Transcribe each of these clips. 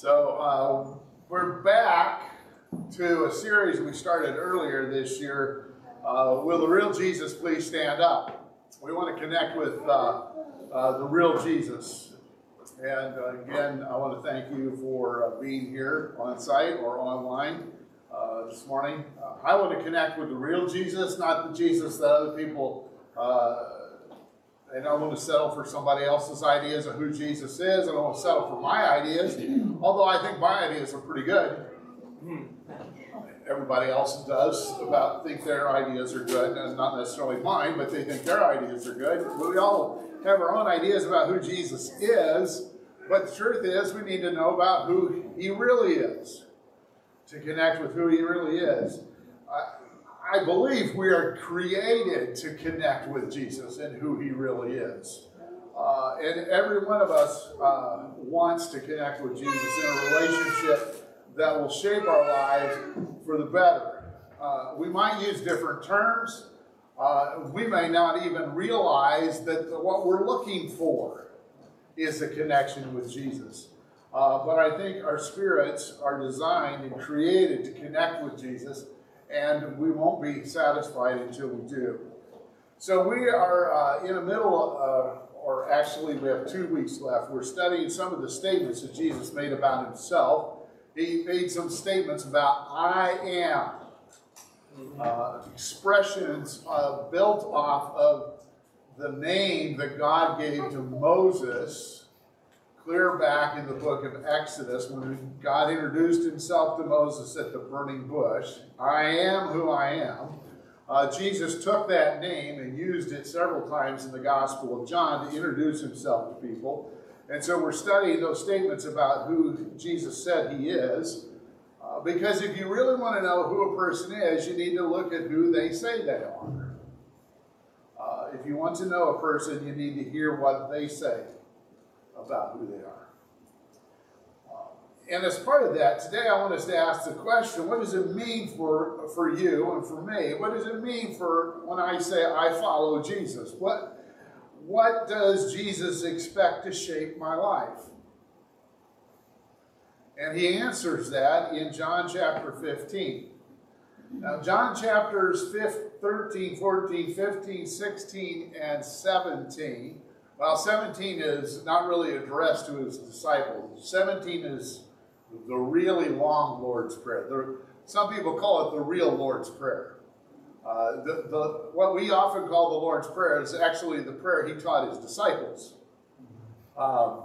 So uh, we're back to a series we started earlier this year. Uh, Will the real Jesus please stand up? We want to connect with uh, uh, the real Jesus. And uh, again, I want to thank you for uh, being here on site or online this morning. I want to connect with the real Jesus, not the Jesus that other people. Uh, they don't want to settle for somebody else's ideas of who Jesus is. I don't want to settle for my ideas, although I think my ideas are pretty good. Everybody else does about think their ideas are good, and not necessarily mine, but they think their ideas are good. We all have our own ideas about who Jesus is, but the truth is, we need to know about who he really is to connect with who he really is. I, I believe we are created to connect with Jesus and who he really is. Uh, and every one of us uh, wants to connect with Jesus in a relationship that will shape our lives for the better. Uh, we might use different terms. Uh, we may not even realize that what we're looking for is a connection with Jesus. Uh, but I think our spirits are designed and created to connect with Jesus, and we won't be satisfied until we do. So we are uh, in the middle, uh, or actually we have two weeks left. We're studying some of the statements that Jesus made about himself. He made some statements about I am. Uh, expressions uh, built off of the name that God gave to Moses clear back in the book of Exodus when God introduced himself to Moses at the burning bush. I am who I am. Uh, Jesus took that name and used it several times in the Gospel of John to introduce himself to people. And so we're studying those statements about who Jesus said he is. Uh, because if you really want to know who a person is, you need to look at who they say they are. Uh, if you want to know a person, you need to hear what they say about who they are. Uh, and as part of that, today I want us to ask the question what does it mean for, for you and for me? What does it mean for when I say I follow Jesus? What, what does Jesus expect to shape my life? And he answers that in John chapter 15. Now, John chapters 13, 14, 15, 16, and 17. Well, 17 is not really addressed to his disciples. 17 is the really long Lord's Prayer. The, some people call it the real Lord's Prayer. Uh, the, the, what we often call the Lord's Prayer is actually the prayer he taught his disciples. Um,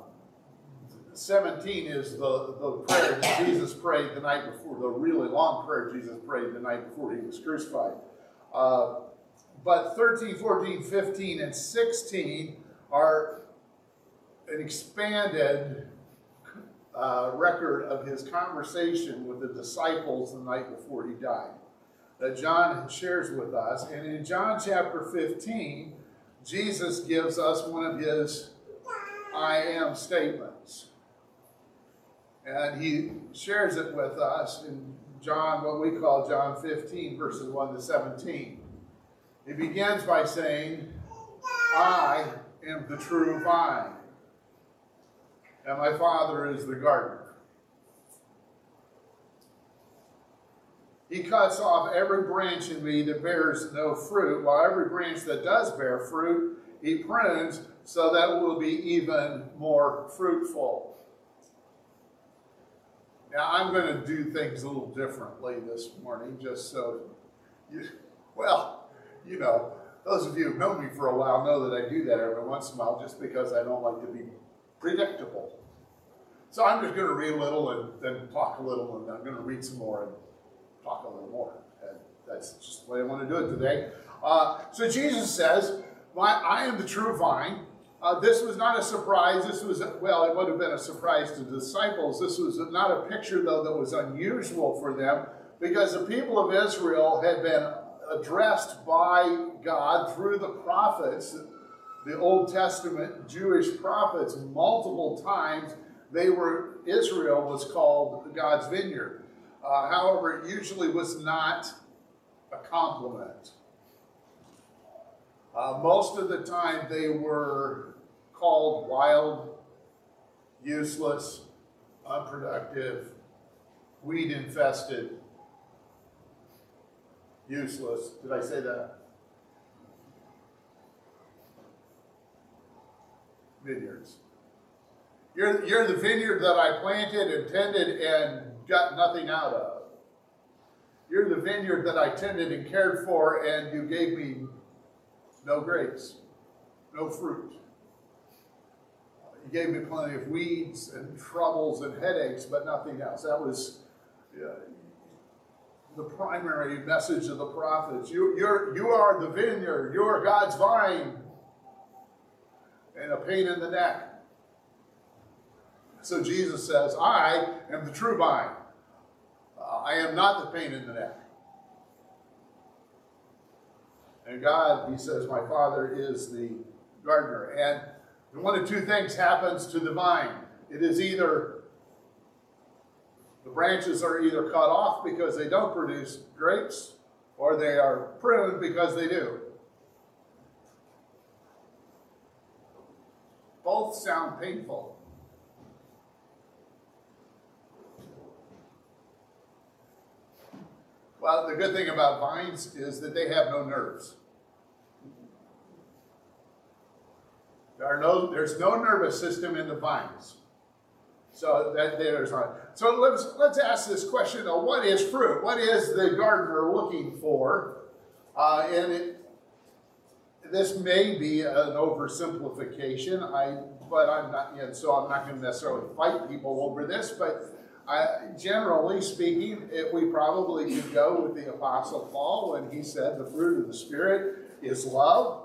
17 is the, the prayer Jesus prayed the night before, the really long prayer Jesus prayed the night before he was crucified. Uh, but 13, 14, 15, and 16 are an expanded uh, record of his conversation with the disciples the night before he died that John shares with us. And in John chapter 15, Jesus gives us one of his I am statements. And he shares it with us in John, what we call John 15, verses 1 to 17. He begins by saying, I am the true vine, and my Father is the gardener. He cuts off every branch in me that bears no fruit, while every branch that does bear fruit, he prunes so that it will be even more fruitful. Now, I'm going to do things a little differently this morning, just so you, well, you know, those of you who've known me for a while know that I do that every once in a while just because I don't like to be predictable. So I'm just going to read a little and then talk a little, and I'm going to read some more and talk a little more. And that's just the way I want to do it today. Uh, so Jesus says, I am the true vine. Uh, this was not a surprise. This was, well, it would have been a surprise to the disciples. This was not a picture, though, that was unusual for them because the people of Israel had been addressed by God through the prophets, the Old Testament Jewish prophets, multiple times. They were, Israel was called God's vineyard. Uh, however, it usually was not a compliment. Uh, most of the time, they were called wild, useless, unproductive, weed infested, useless. Did I say that? Vineyards. You're, you're the vineyard that I planted and tended and got nothing out of. You're the vineyard that I tended and cared for, and you gave me no grapes, no fruit. You gave me plenty of weeds and troubles and headaches, but nothing else. That was uh, the primary message of the prophets. You, you're, you are the vineyard, you are God's vine, and a pain in the neck. So Jesus says, I am the true vine. Uh, I am not the pain in the neck. And God, he says, my Father is the gardener. And one of two things happens to the vine. It is either the branches are either cut off because they don't produce grapes, or they are pruned because they do. Both sound painful. Well, the good thing about vines is that they have no nerves. There are no, there's no nervous system in the vines. So that there's not. So let's let's ask this question though: What is fruit? What is the gardener looking for? Uh, and this may be an oversimplification. I, but I'm not yet. So I'm not going to necessarily fight people over this. But I, generally speaking, it, we probably could go with the Apostle Paul when he said the fruit of the Spirit is love,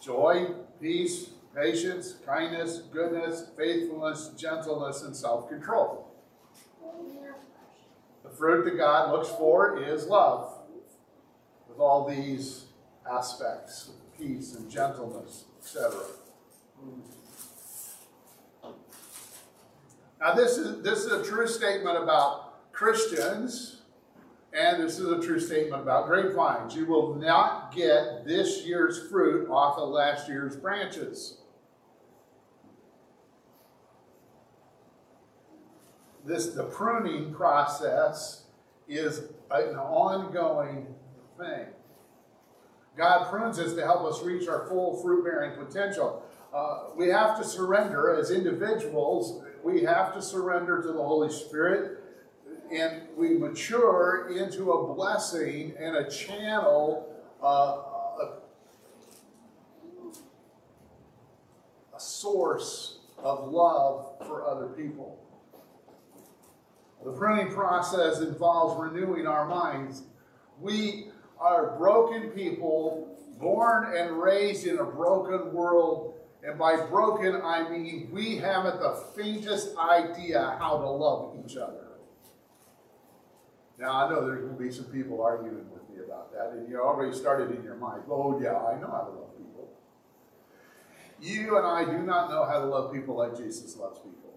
joy, peace, patience, kindness, goodness, faithfulness, gentleness, and self control. The fruit that God looks for is love, with all these aspects peace and gentleness, etc. Now, this is, this is a true statement about Christians, and this is a true statement about grapevines. You will not get this year's fruit off of last year's branches. This, the pruning process is an ongoing thing. God prunes us to help us reach our full fruit bearing potential. Uh, we have to surrender as individuals we have to surrender to the Holy Spirit and we mature into a blessing and a channel, uh, a, a source of love for other people. The pruning process involves renewing our minds. We are broken people, born and raised in a broken world and by broken, I mean we haven't the faintest idea how to love each other. Now, I know there's going to be some people arguing with me about that, and you already started in your mind, oh, yeah, I know how to love people. You and I do not know how to love people like Jesus loves people.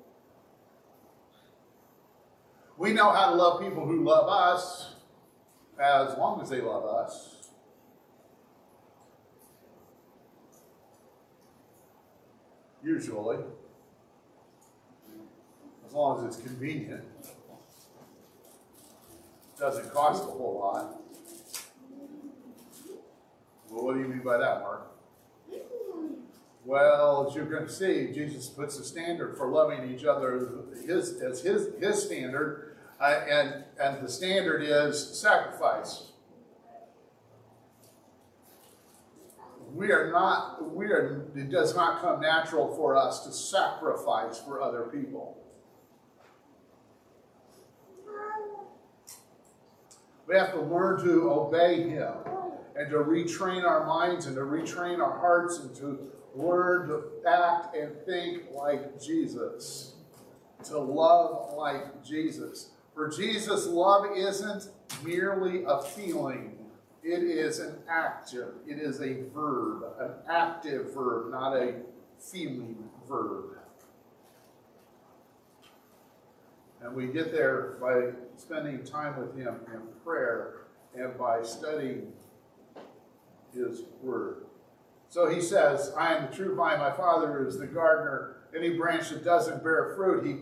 We know how to love people who love us as long as they love us. usually, as long as it's convenient. Doesn't cost a whole lot. Well, what do you mean by that, Mark? Well, as you're going to see, Jesus puts a standard for loving each other his, as his, his standard, uh, and, and the standard is sacrifice. we are not, we are, it does not come natural for us to sacrifice for other people. We have to learn to obey Him and to retrain our minds and to retrain our hearts and to learn to act and think like Jesus, to love like Jesus. For Jesus, love isn't merely a feeling, it is an active, it is a verb, an active verb, not a feeling verb. And we get there by spending time with Him in prayer and by studying His Word. So he says, I am the true vine, my Father is the gardener. Any branch that doesn't bear fruit, he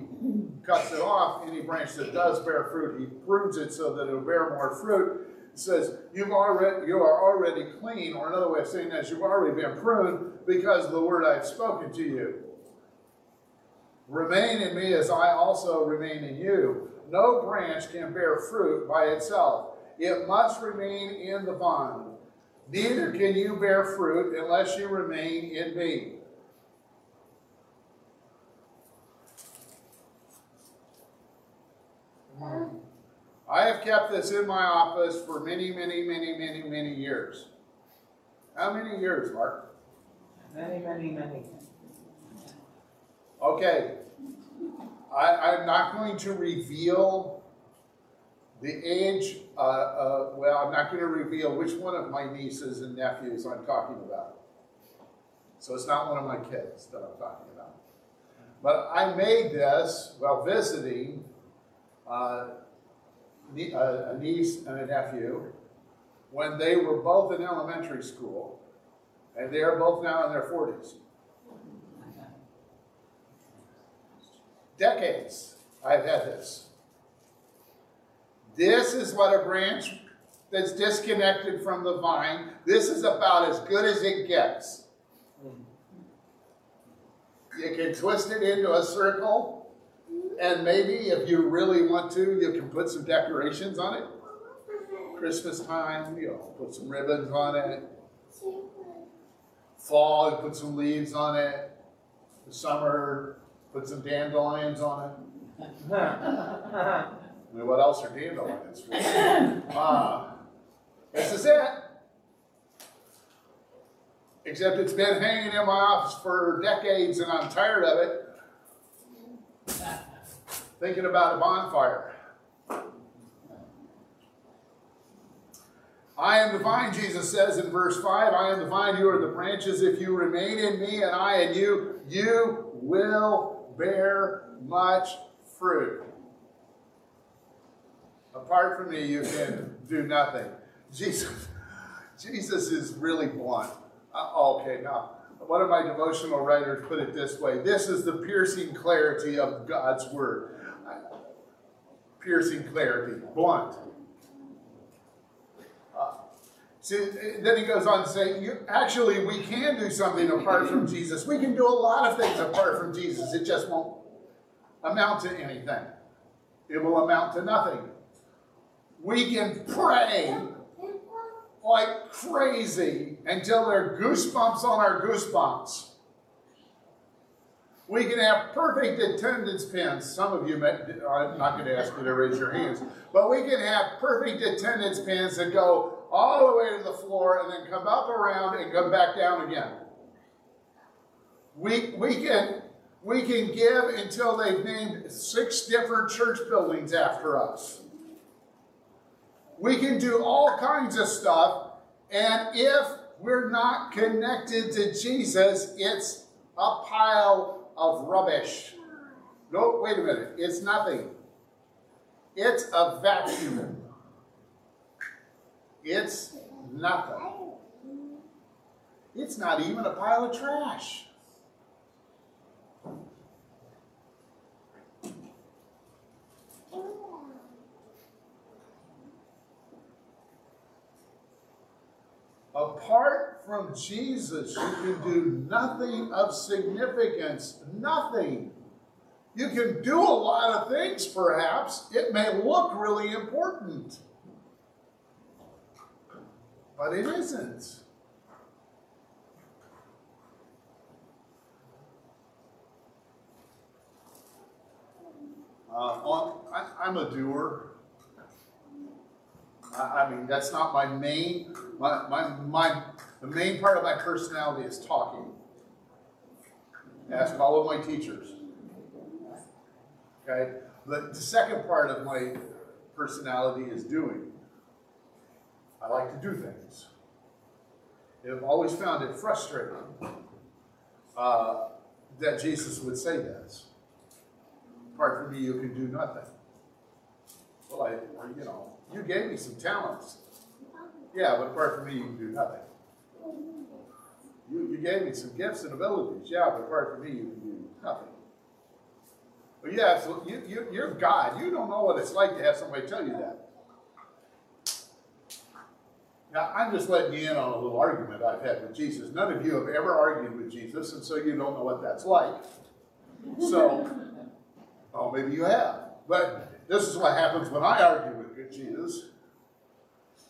cuts it off. Any branch that does bear fruit, he prunes it so that it'll bear more fruit. It says, You've already you are already clean, or another way of saying that is you've already been pruned because of the word I've spoken to you. Remain in me as I also remain in you. No branch can bear fruit by itself. It must remain in the vine. Neither can you bear fruit unless you remain in me. I have kept this in my office for many, many, many, many, many years. How many years, Mark? Many, many, many. Okay. I, I'm not going to reveal the age. Uh, uh, well, I'm not going to reveal which one of my nieces and nephews I'm talking about. So it's not one of my kids that I'm talking about. But I made this while visiting Uh, uh, a niece and a nephew when they were both in elementary school, and they are both now in their 40s. Decades I've had this. This is what a branch that's disconnected from the vine, this is about as good as it gets. Hmm. You can twist it into a circle, and maybe if you really want to, you can put some decorations on it. Christmas time, you know, put some ribbons on it. Fall, you put some leaves on it. The summer, put some dandelions on it. I mean, what else are dandelions for? Uh, this is it. Except it's been hanging in my office for decades and I'm tired of it. Thinking about a bonfire. I am the vine, Jesus says in verse 5. I am the vine, you are the branches. If you remain in me and I in you, you will bear much fruit. Apart from me, you can do nothing. Jesus, Jesus is really blunt. Uh, okay, now, one of my devotional writers put it this way this is the piercing clarity of God's word. Piercing clarity, blunt. Uh, see, then he goes on to say, you, actually, we can do something apart from Jesus. We can do a lot of things apart from Jesus. It just won't amount to anything, it will amount to nothing. We can pray like crazy until there are goosebumps on our goosebumps. We can have perfect attendance pins. Some of you, may, I'm not going to ask you to raise your hands, but we can have perfect attendance pins that go all the way to the floor and then come up around and come back down again. We, we, can, we can give until they've named six different church buildings after us. We can do all kinds of stuff, and if we're not connected to Jesus, it's a pile of rubbish. No, wait a minute. It's nothing. It's a vacuum. It's nothing. It's not even a pile of trash. Apart from Jesus, you can do nothing of significance. Nothing. You can do a lot of things, perhaps. It may look really important, but it isn't. Uh, I'm a doer. I, I mean, that's not my main my, my, my, the main part of my personality is talking. Ask all of my teachers. Okay? But the second part of my personality is doing. I like to do things. I've always found it frustrating uh, that Jesus would say this. Apart from me, you can do nothing. Well, I, you know, you gave me some talents. Yeah, but apart from me, you can do nothing. You, you gave me some gifts and abilities. Yeah, but apart from me, you can do Nothing. But yeah, you, you, you're God. You don't know what it's like to have somebody tell you that. Now, I'm just letting you in on a little argument I've had with Jesus. None of you have ever argued with Jesus, and so you don't know what that's like. So, oh, maybe you have. But this is what happens when I argue with Jesus.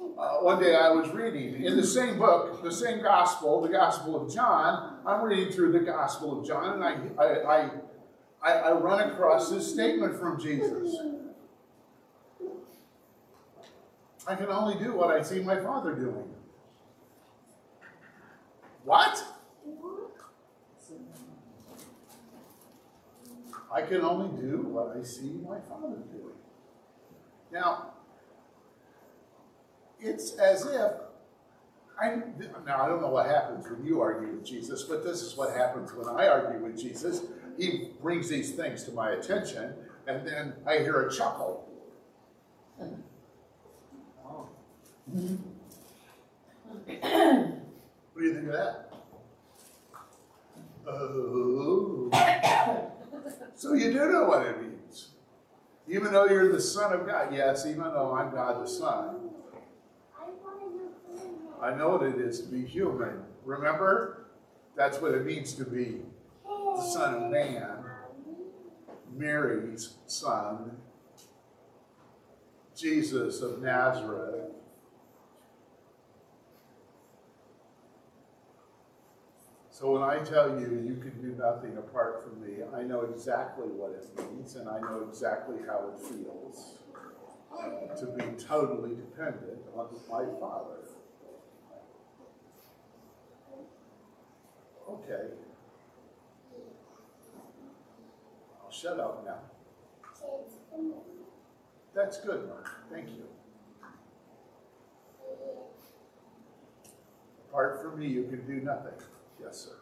Uh, one day I was reading in the same book, the same gospel, the Gospel of John. I'm reading through the Gospel of John, and I, I, I, I, I run across this statement from Jesus. I can only do what I see my Father doing. What? I can only do what I see my Father doing. Now, it's as if I now I don't know what happens when you argue with Jesus, but this is what happens when I argue with Jesus. He brings these things to my attention, and then I hear a chuckle. What do you think of that? Oh. So you do know what it means. Even though you're the Son of God. Yes, even though I'm God the Son. I know what it is to be human. Remember? That's what it means to be the Son of Man, Mary's son, Jesus of Nazareth. So when I tell you you can do nothing apart from me, I know exactly what it means and I know exactly how it feels to be totally dependent on my Father. Okay. I'll shut up now. That's good, Mark. Thank you. Apart from me, you can do nothing. Yes, sir.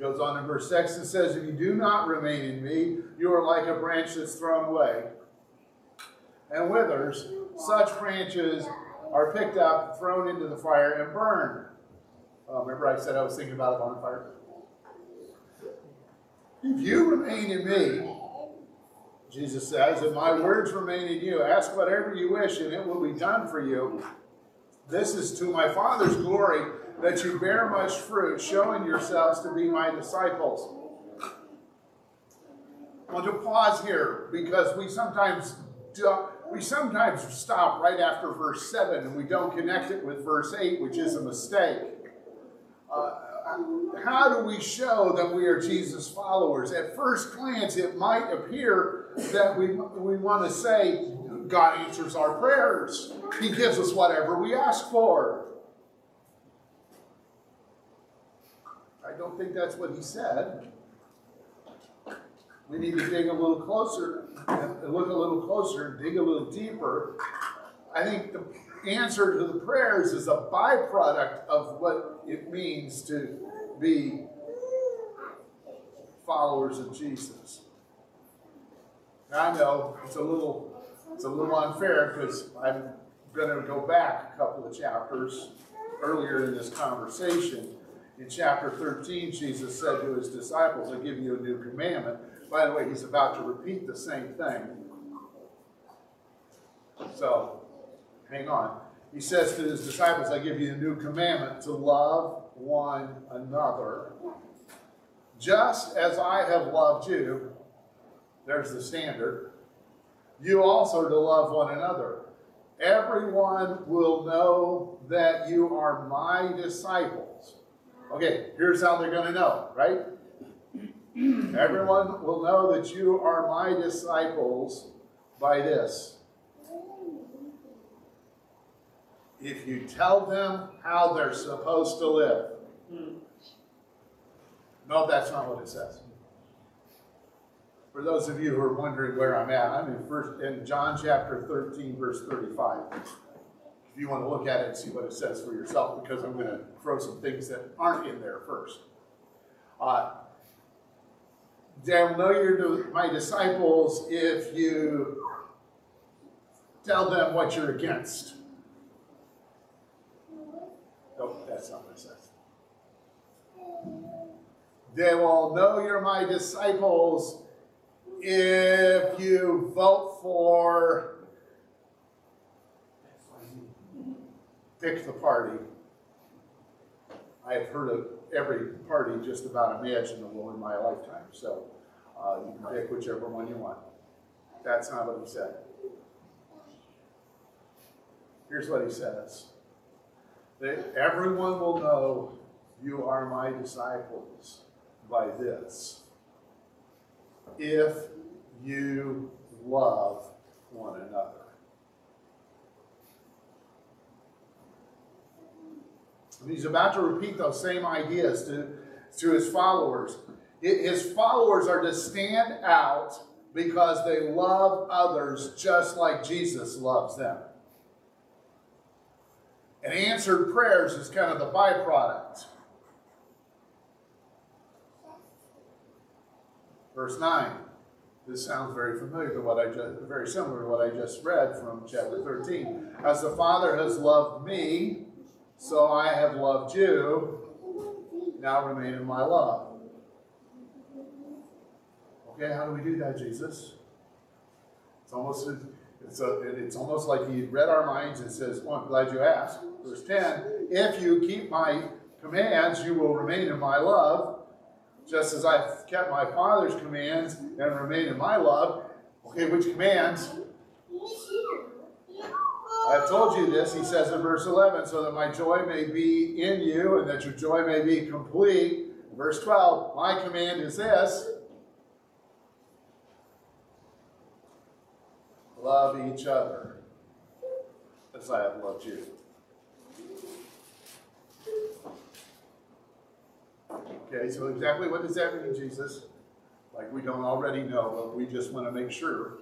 Goes on in verse 6 and says, If you do not remain in me, you are like a branch that's thrown away and withers. Such branches are picked up, thrown into the fire, and burned. Uh, remember, I said I was thinking about a bonfire? If you remain in me, Jesus says, and my words remain in you, ask whatever you wish, and it will be done for you. This is to my Father's glory that you bear much fruit, showing yourselves to be my disciples. I want to pause here because we sometimes do, we sometimes stop right after verse 7 and we don't connect it with verse 8, which is a mistake. Uh, how do we show that we are Jesus followers? At first glance, it might appear that we, we want to say, God answers our prayers. He gives us whatever we ask for. I don't think that's what he said. We need to dig a little closer look a little closer dig a little deeper. I think the answer to the prayers is a byproduct of what it means to be followers of Jesus. I know it's a little it's a little unfair because I'm going to go back a couple of chapters earlier in this conversation. In chapter 13, Jesus said to his disciples, I give you a new commandment. By the way, he's about to repeat the same thing. So, hang on. He says to his disciples, I give you a new commandment to love one another. Just as I have loved you, there's the standard. You also to love one another. Everyone will know that you are my disciples. Okay, here's how they're going to know, right? Everyone will know that you are my disciples by this. If you tell them how they're supposed to live. Hmm. No, that's not what it says. For those of you who are wondering where I'm at, I'm in first in John chapter 13, verse 35. If you want to look at it and see what it says for yourself, because I'm going to throw some things that aren't in there first. Uh, they'll know you're my disciples if you tell them what you're against. Oh, that's not what it says. They will know you're my disciples if you vote for pick the party. I've heard of every party just about imaginable in my lifetime, so uh, you can pick whichever one you want. That's not what he said. Here's what he says that everyone will know you are my disciples by this if you love one another. And he's about to repeat those same ideas to, to his followers. His followers are to stand out because they love others just like Jesus loves them. And answered prayers is kind of the byproduct. Verse 9. This sounds very familiar to what I just, very similar to what I just read from chapter 13. As the Father has loved me, so I have loved you. Now remain in my love. Okay, how do we do that, Jesus? It's almost it's, a, it's almost like he read our minds and says, "Well, I'm glad you asked." Verse 10: If you keep my commands, you will remain in my love, just as I've kept my Father's commands and remain in my love. Okay, which commands? I've told you this, he says in verse 11, so that my joy may be in you and that your joy may be complete. Verse 12, my command is this love each other as I have loved you. Okay, so exactly what does that mean, Jesus? Like we don't already know, but we just want to make sure.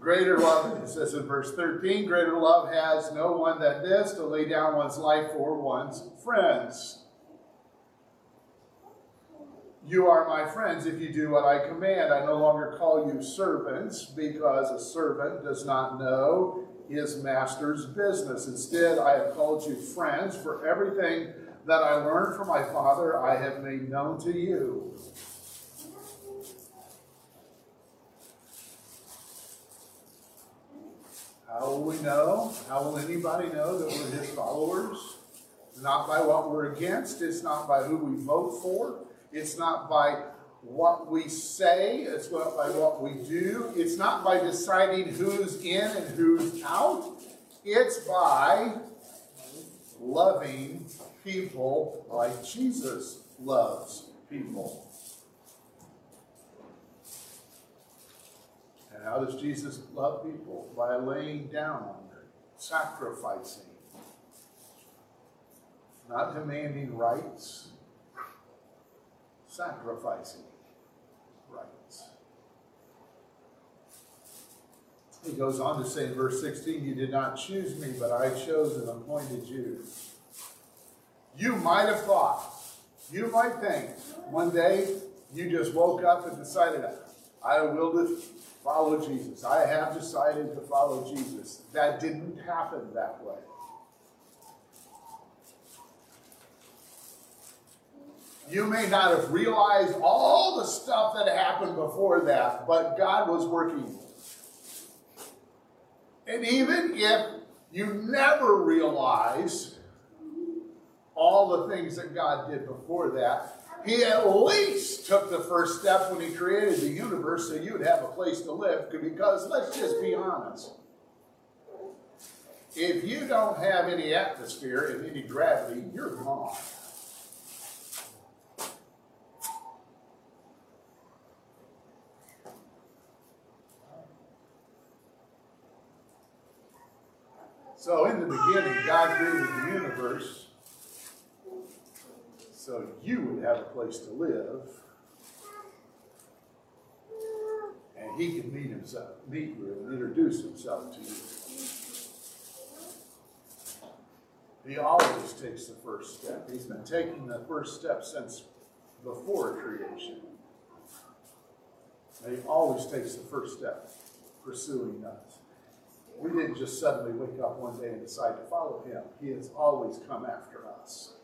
Greater love, it says in verse 13, greater love has no one than this to lay down one's life for one's friends. You are my friends if you do what I command. I no longer call you servants because a servant does not know his master's business. Instead, I have called you friends, for everything that I learned from my Father I have made known to you. How will we know? How will anybody know that we're his followers? Not by what we're against. It's not by who we vote for. It's not by what we say. It's not by what we do. It's not by deciding who's in and who's out. It's by loving people like Jesus loves people. And how does Jesus love people? By laying down, sacrificing, not demanding rights, sacrificing rights. He goes on to say in verse 16, You did not choose me, but I chose and appointed you. You might have thought, you might think, one day you just woke up and decided, I will follow Jesus. I have decided to follow Jesus. That didn't happen that way. You may not have realized all the stuff that happened before that, but God was working. And even if you never realize all the things that God did before that, he at least took the first step when he created the universe so you would have a place to live. Because let's just be honest. If you don't have any atmosphere and any gravity, you're gone. So, in the beginning, God created the universe so you would have a place to live. And he can meet himself, meet you and introduce himself to you. He always takes the first step. He's been taking the first step since before creation. And he always takes the first step, pursuing us. we didn't just suddenly wake up one day and decide to follow him. He has always come after us.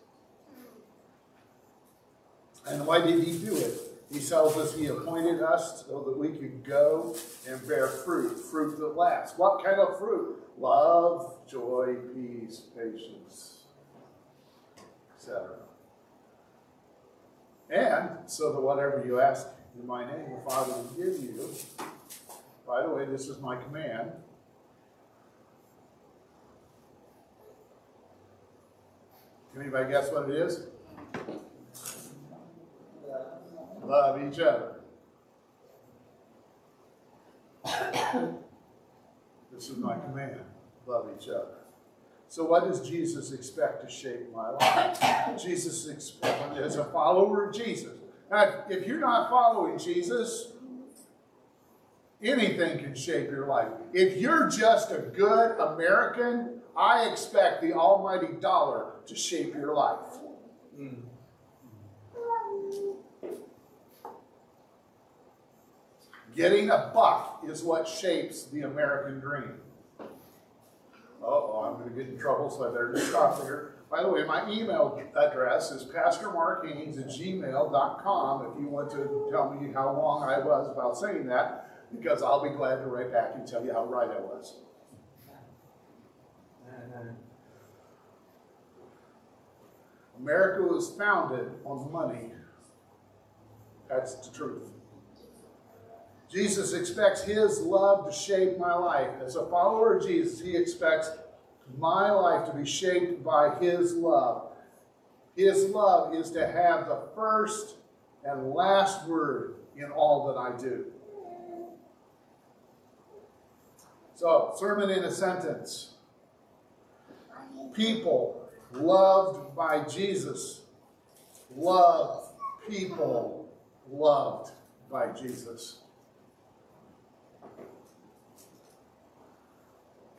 And why did he do it? He tells us he appointed us so that we could go and bear fruit, fruit that lasts. What kind of fruit? Love, joy, peace, patience, etc. And so that whatever you ask in my name, the Father will give you. By the way, this is my command. Can anybody guess what it is? Love each other. this is my command. Love each other. So, what does Jesus expect to shape my life? Jesus expects, as a follower of Jesus. Now, if you're not following Jesus, anything can shape your life. If you're just a good American, I expect the almighty dollar to shape your life. Mm. Getting a buck is what shapes the American dream. oh, I'm going to get in trouble, so I better just stop there. By the way, my email address is pastormarkhaynes at gmail.com if you want to tell me how wrong I was about saying that, because I'll be glad to write back and tell you how right I was. America was founded on money. That's the truth. Jesus expects his love to shape my life. As a follower of Jesus, he expects my life to be shaped by his love. His love is to have the first and last word in all that I do. So, sermon in a sentence. People loved by Jesus. Love people loved by Jesus.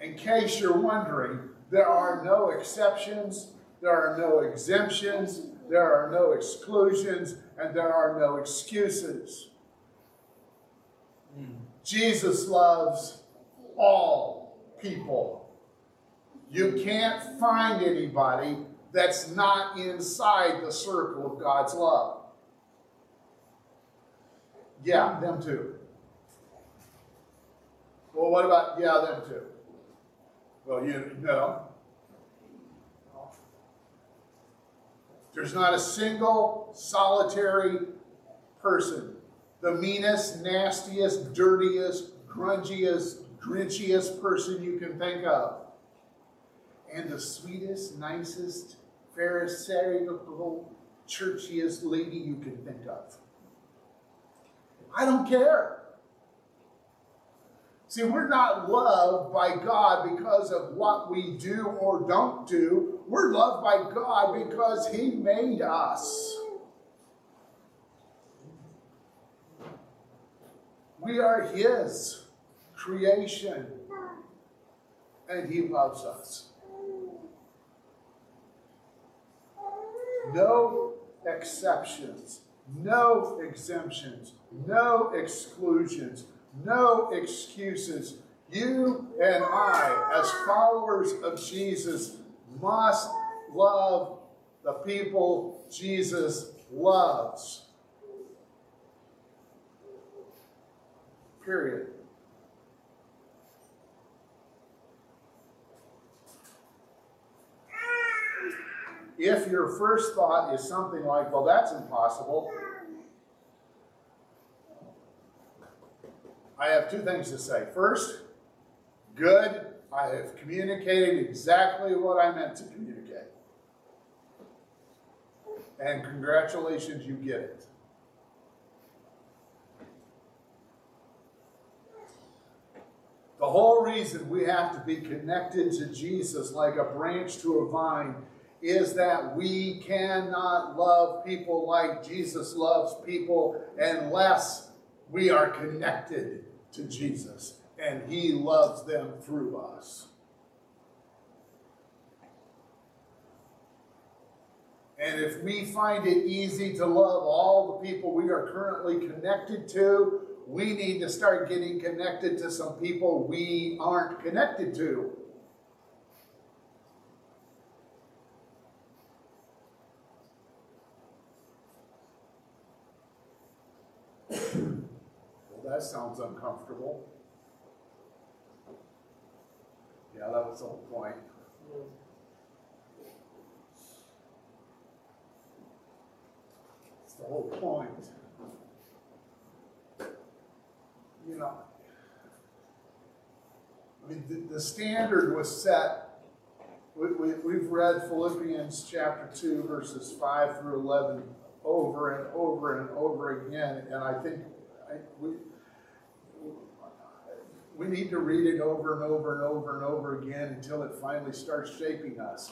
In case you're wondering, there are no exceptions, there are no exemptions, there are no exclusions, and there are no excuses. Jesus loves all people. You can't find anybody that's not inside the circle of God's love. Yeah, them too. Well, what about, yeah, them too? Well, you know, there's not a single solitary person, the meanest, nastiest, dirtiest, grungiest, grinchiest person you can think of, and the sweetest, nicest, pharisaical, churchiest lady you can think of. I don't care. See, we're not loved by God because of what we do or don't do. We're loved by God because He made us. We are His creation, and He loves us. No exceptions, no exemptions, no exclusions no excuses. You and I, as followers of Jesus, must love the people Jesus loves. Period. If your first thought is something like, well, that's impossible, I have two things to say. First, good, I have communicated exactly what I meant to communicate. And congratulations, you get it. The whole reason we have to be connected to Jesus like a branch to a vine is that we cannot love people like Jesus loves people unless we are connected to Jesus, and He loves them through us. And if we find it easy to love all the people we are currently connected to, we need to start getting connected to some people we aren't connected to. well, that sounds uncomfortable. Yeah, that was the whole point. It's the whole point. You know, I mean, the, the standard was set. We, we, we've read Philippians chapter 2, verses 5 through 11 over and over and over again, and I think I, we, we need to read it over and over and over and over again until it finally starts shaping us.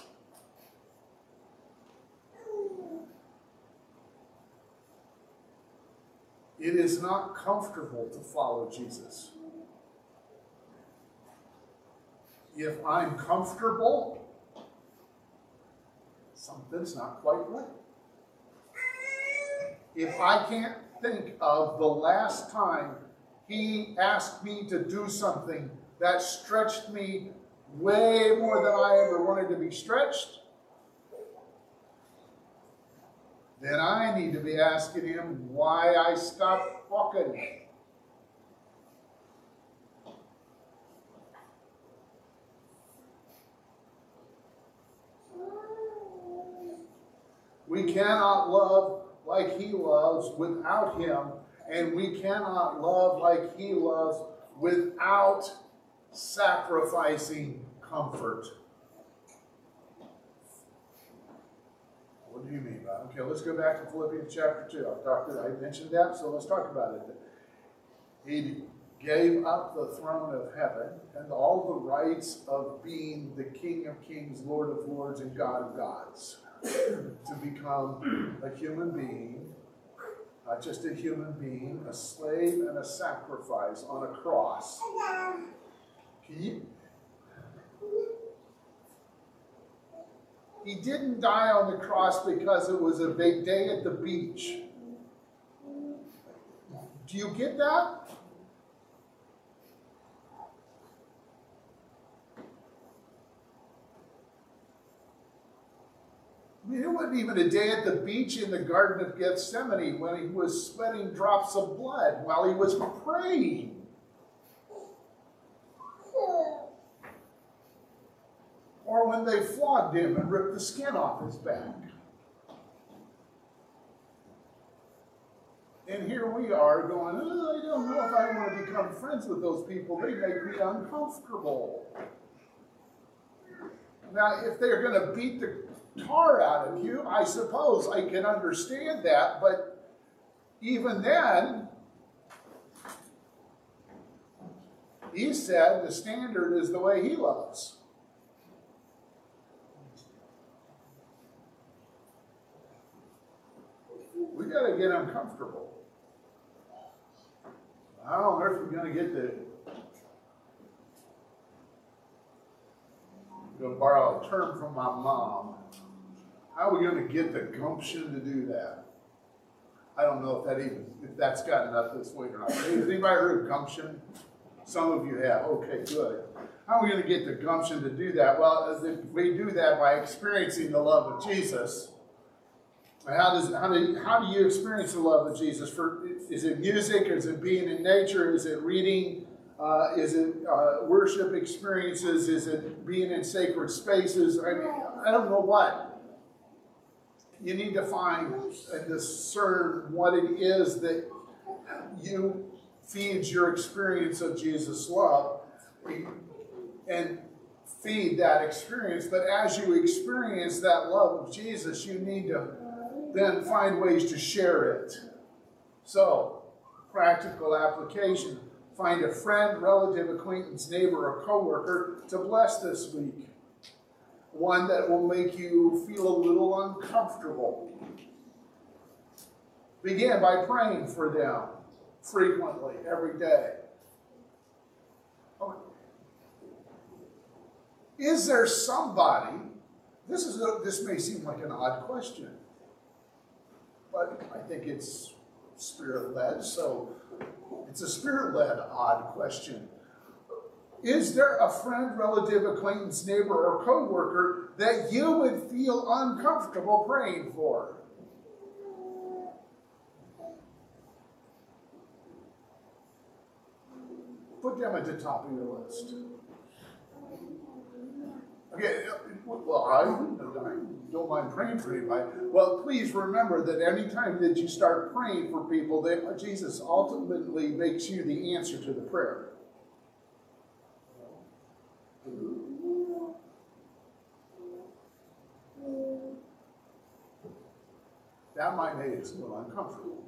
It is not comfortable to follow Jesus. If I'm comfortable, something's not quite right. If I can't think of the last time he asked me to do something that stretched me way more than I ever wanted to be stretched, then I need to be asking him why I stopped walking. We cannot love like he loves without him, and we cannot love like he loves without sacrificing comfort. What do you mean by okay? Let's go back to Philippians chapter two. I talked. I mentioned that, so let's talk about it. He gave up the throne of heaven and all the rights of being the King of Kings, Lord of Lords, and God of Gods to become a human being, not just a human being, a slave and a sacrifice on a cross. He, he didn't die on the cross because it was a big day at the beach. Do you get that? It wasn't even a day at the beach in the Garden of Gethsemane when he was sweating drops of blood while he was praying. Or when they flogged him and ripped the skin off his back. And here we are going, oh, I don't know if I want to become friends with those people. They make me uncomfortable. Now, if they're going to beat the tar out of you, I suppose I can understand that, but even then, he said the standard is the way he loves. We got to get uncomfortable. I don't know if we're going to get the going to borrow a term from my mom. How are we going to get the gumption to do that? I don't know if that even if that's gotten up this week or not. Has anybody heard of gumption? Some of you have. Okay, good. How are we going to get the gumption to do that? Well, if we do that by experiencing the love of Jesus. How does how do you, how do you experience the love of Jesus? For is it music? Is it being in nature? Is it reading? Uh, is it uh, worship experiences? Is it being in sacred spaces? I mean, I don't know what you need to find and discern what it is that you feeds your experience of Jesus' love and feed that experience. But as you experience that love of Jesus, you need to then find ways to share it. So, practical application. Find a friend, relative, acquaintance, neighbor, or coworker to bless this week one that will make you feel a little uncomfortable. Begin by praying for them frequently, every day. Okay. Is there somebody, this, is a, this may seem like an odd question, but I think it's spirit led, so it's a spirit led odd question. Is there a friend, relative, acquaintance, neighbor, or coworker that you would feel uncomfortable praying for? Put them at the top of your list. Okay, well, I, I don't mind praying for anybody. Well, please remember that anytime that you start praying for people, that Jesus ultimately makes you the answer to the prayer. That might make us a little uncomfortable.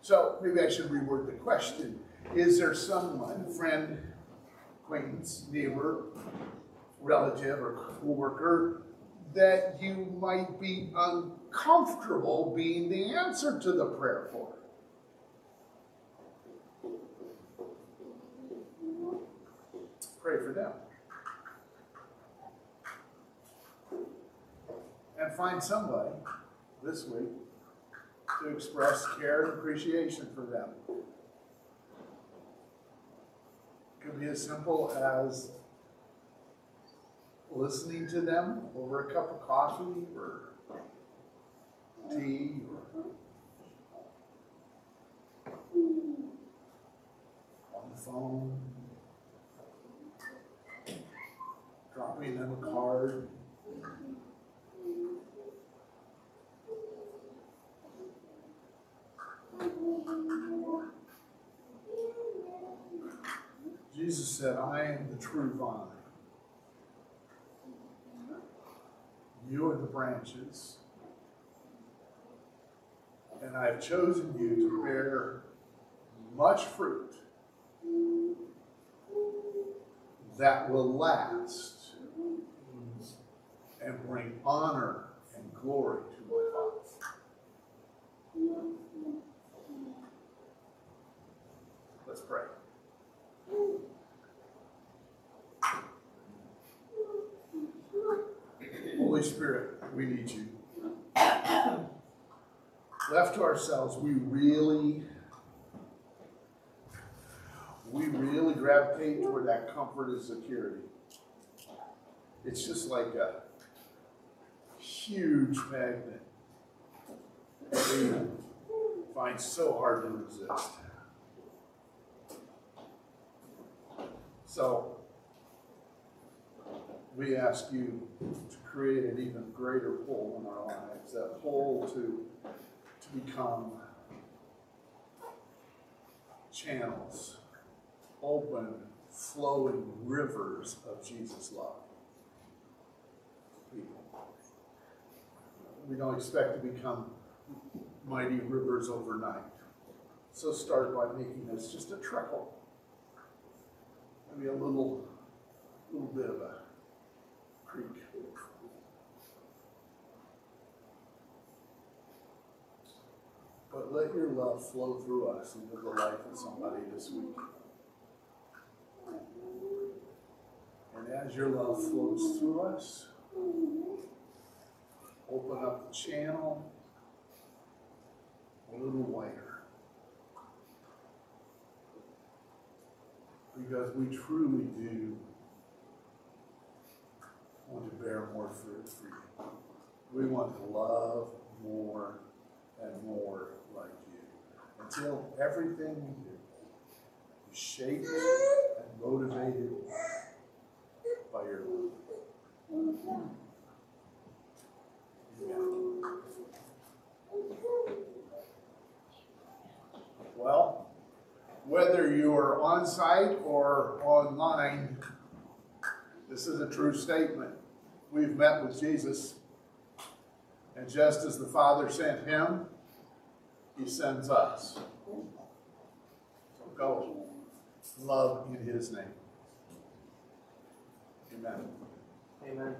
So maybe I should reword the question. Is there someone, friend, acquaintance, neighbor, relative, or coworker that you might be uncomfortable being the answer to the prayer for? Pray for them. And find somebody this week to express care and appreciation for them. It could be as simple as listening to them over a cup of coffee or tea or on the phone, dropping them a card. Jesus said, I am the true vine. You are the branches. And I have chosen you to bear much fruit that will last and bring honor and glory to my Father. Let's pray. Holy Spirit, we need you. Left to ourselves, we really, we really gravitate toward that comfort and security. It's just like a huge magnet. We find so hard to resist. So, we ask you to create an even greater pull in our lives, that pull to, to become channels, open, flowing rivers of Jesus' love. We don't expect to become mighty rivers overnight. So start by making this just a trickle. Maybe a little, little bit of a creek. But let your love flow through us into the life of somebody this week. And as your love flows through us, open up the channel a little wider. Because we truly do want to bear more fruit for you. We want to love more and more like you until everything we do is shaped and motivated by your love. Well, whether you're on site or online, this is a true statement. We've met with Jesus, and just as the Father sent him, he sends us. So go, love in his name. Amen. Amen.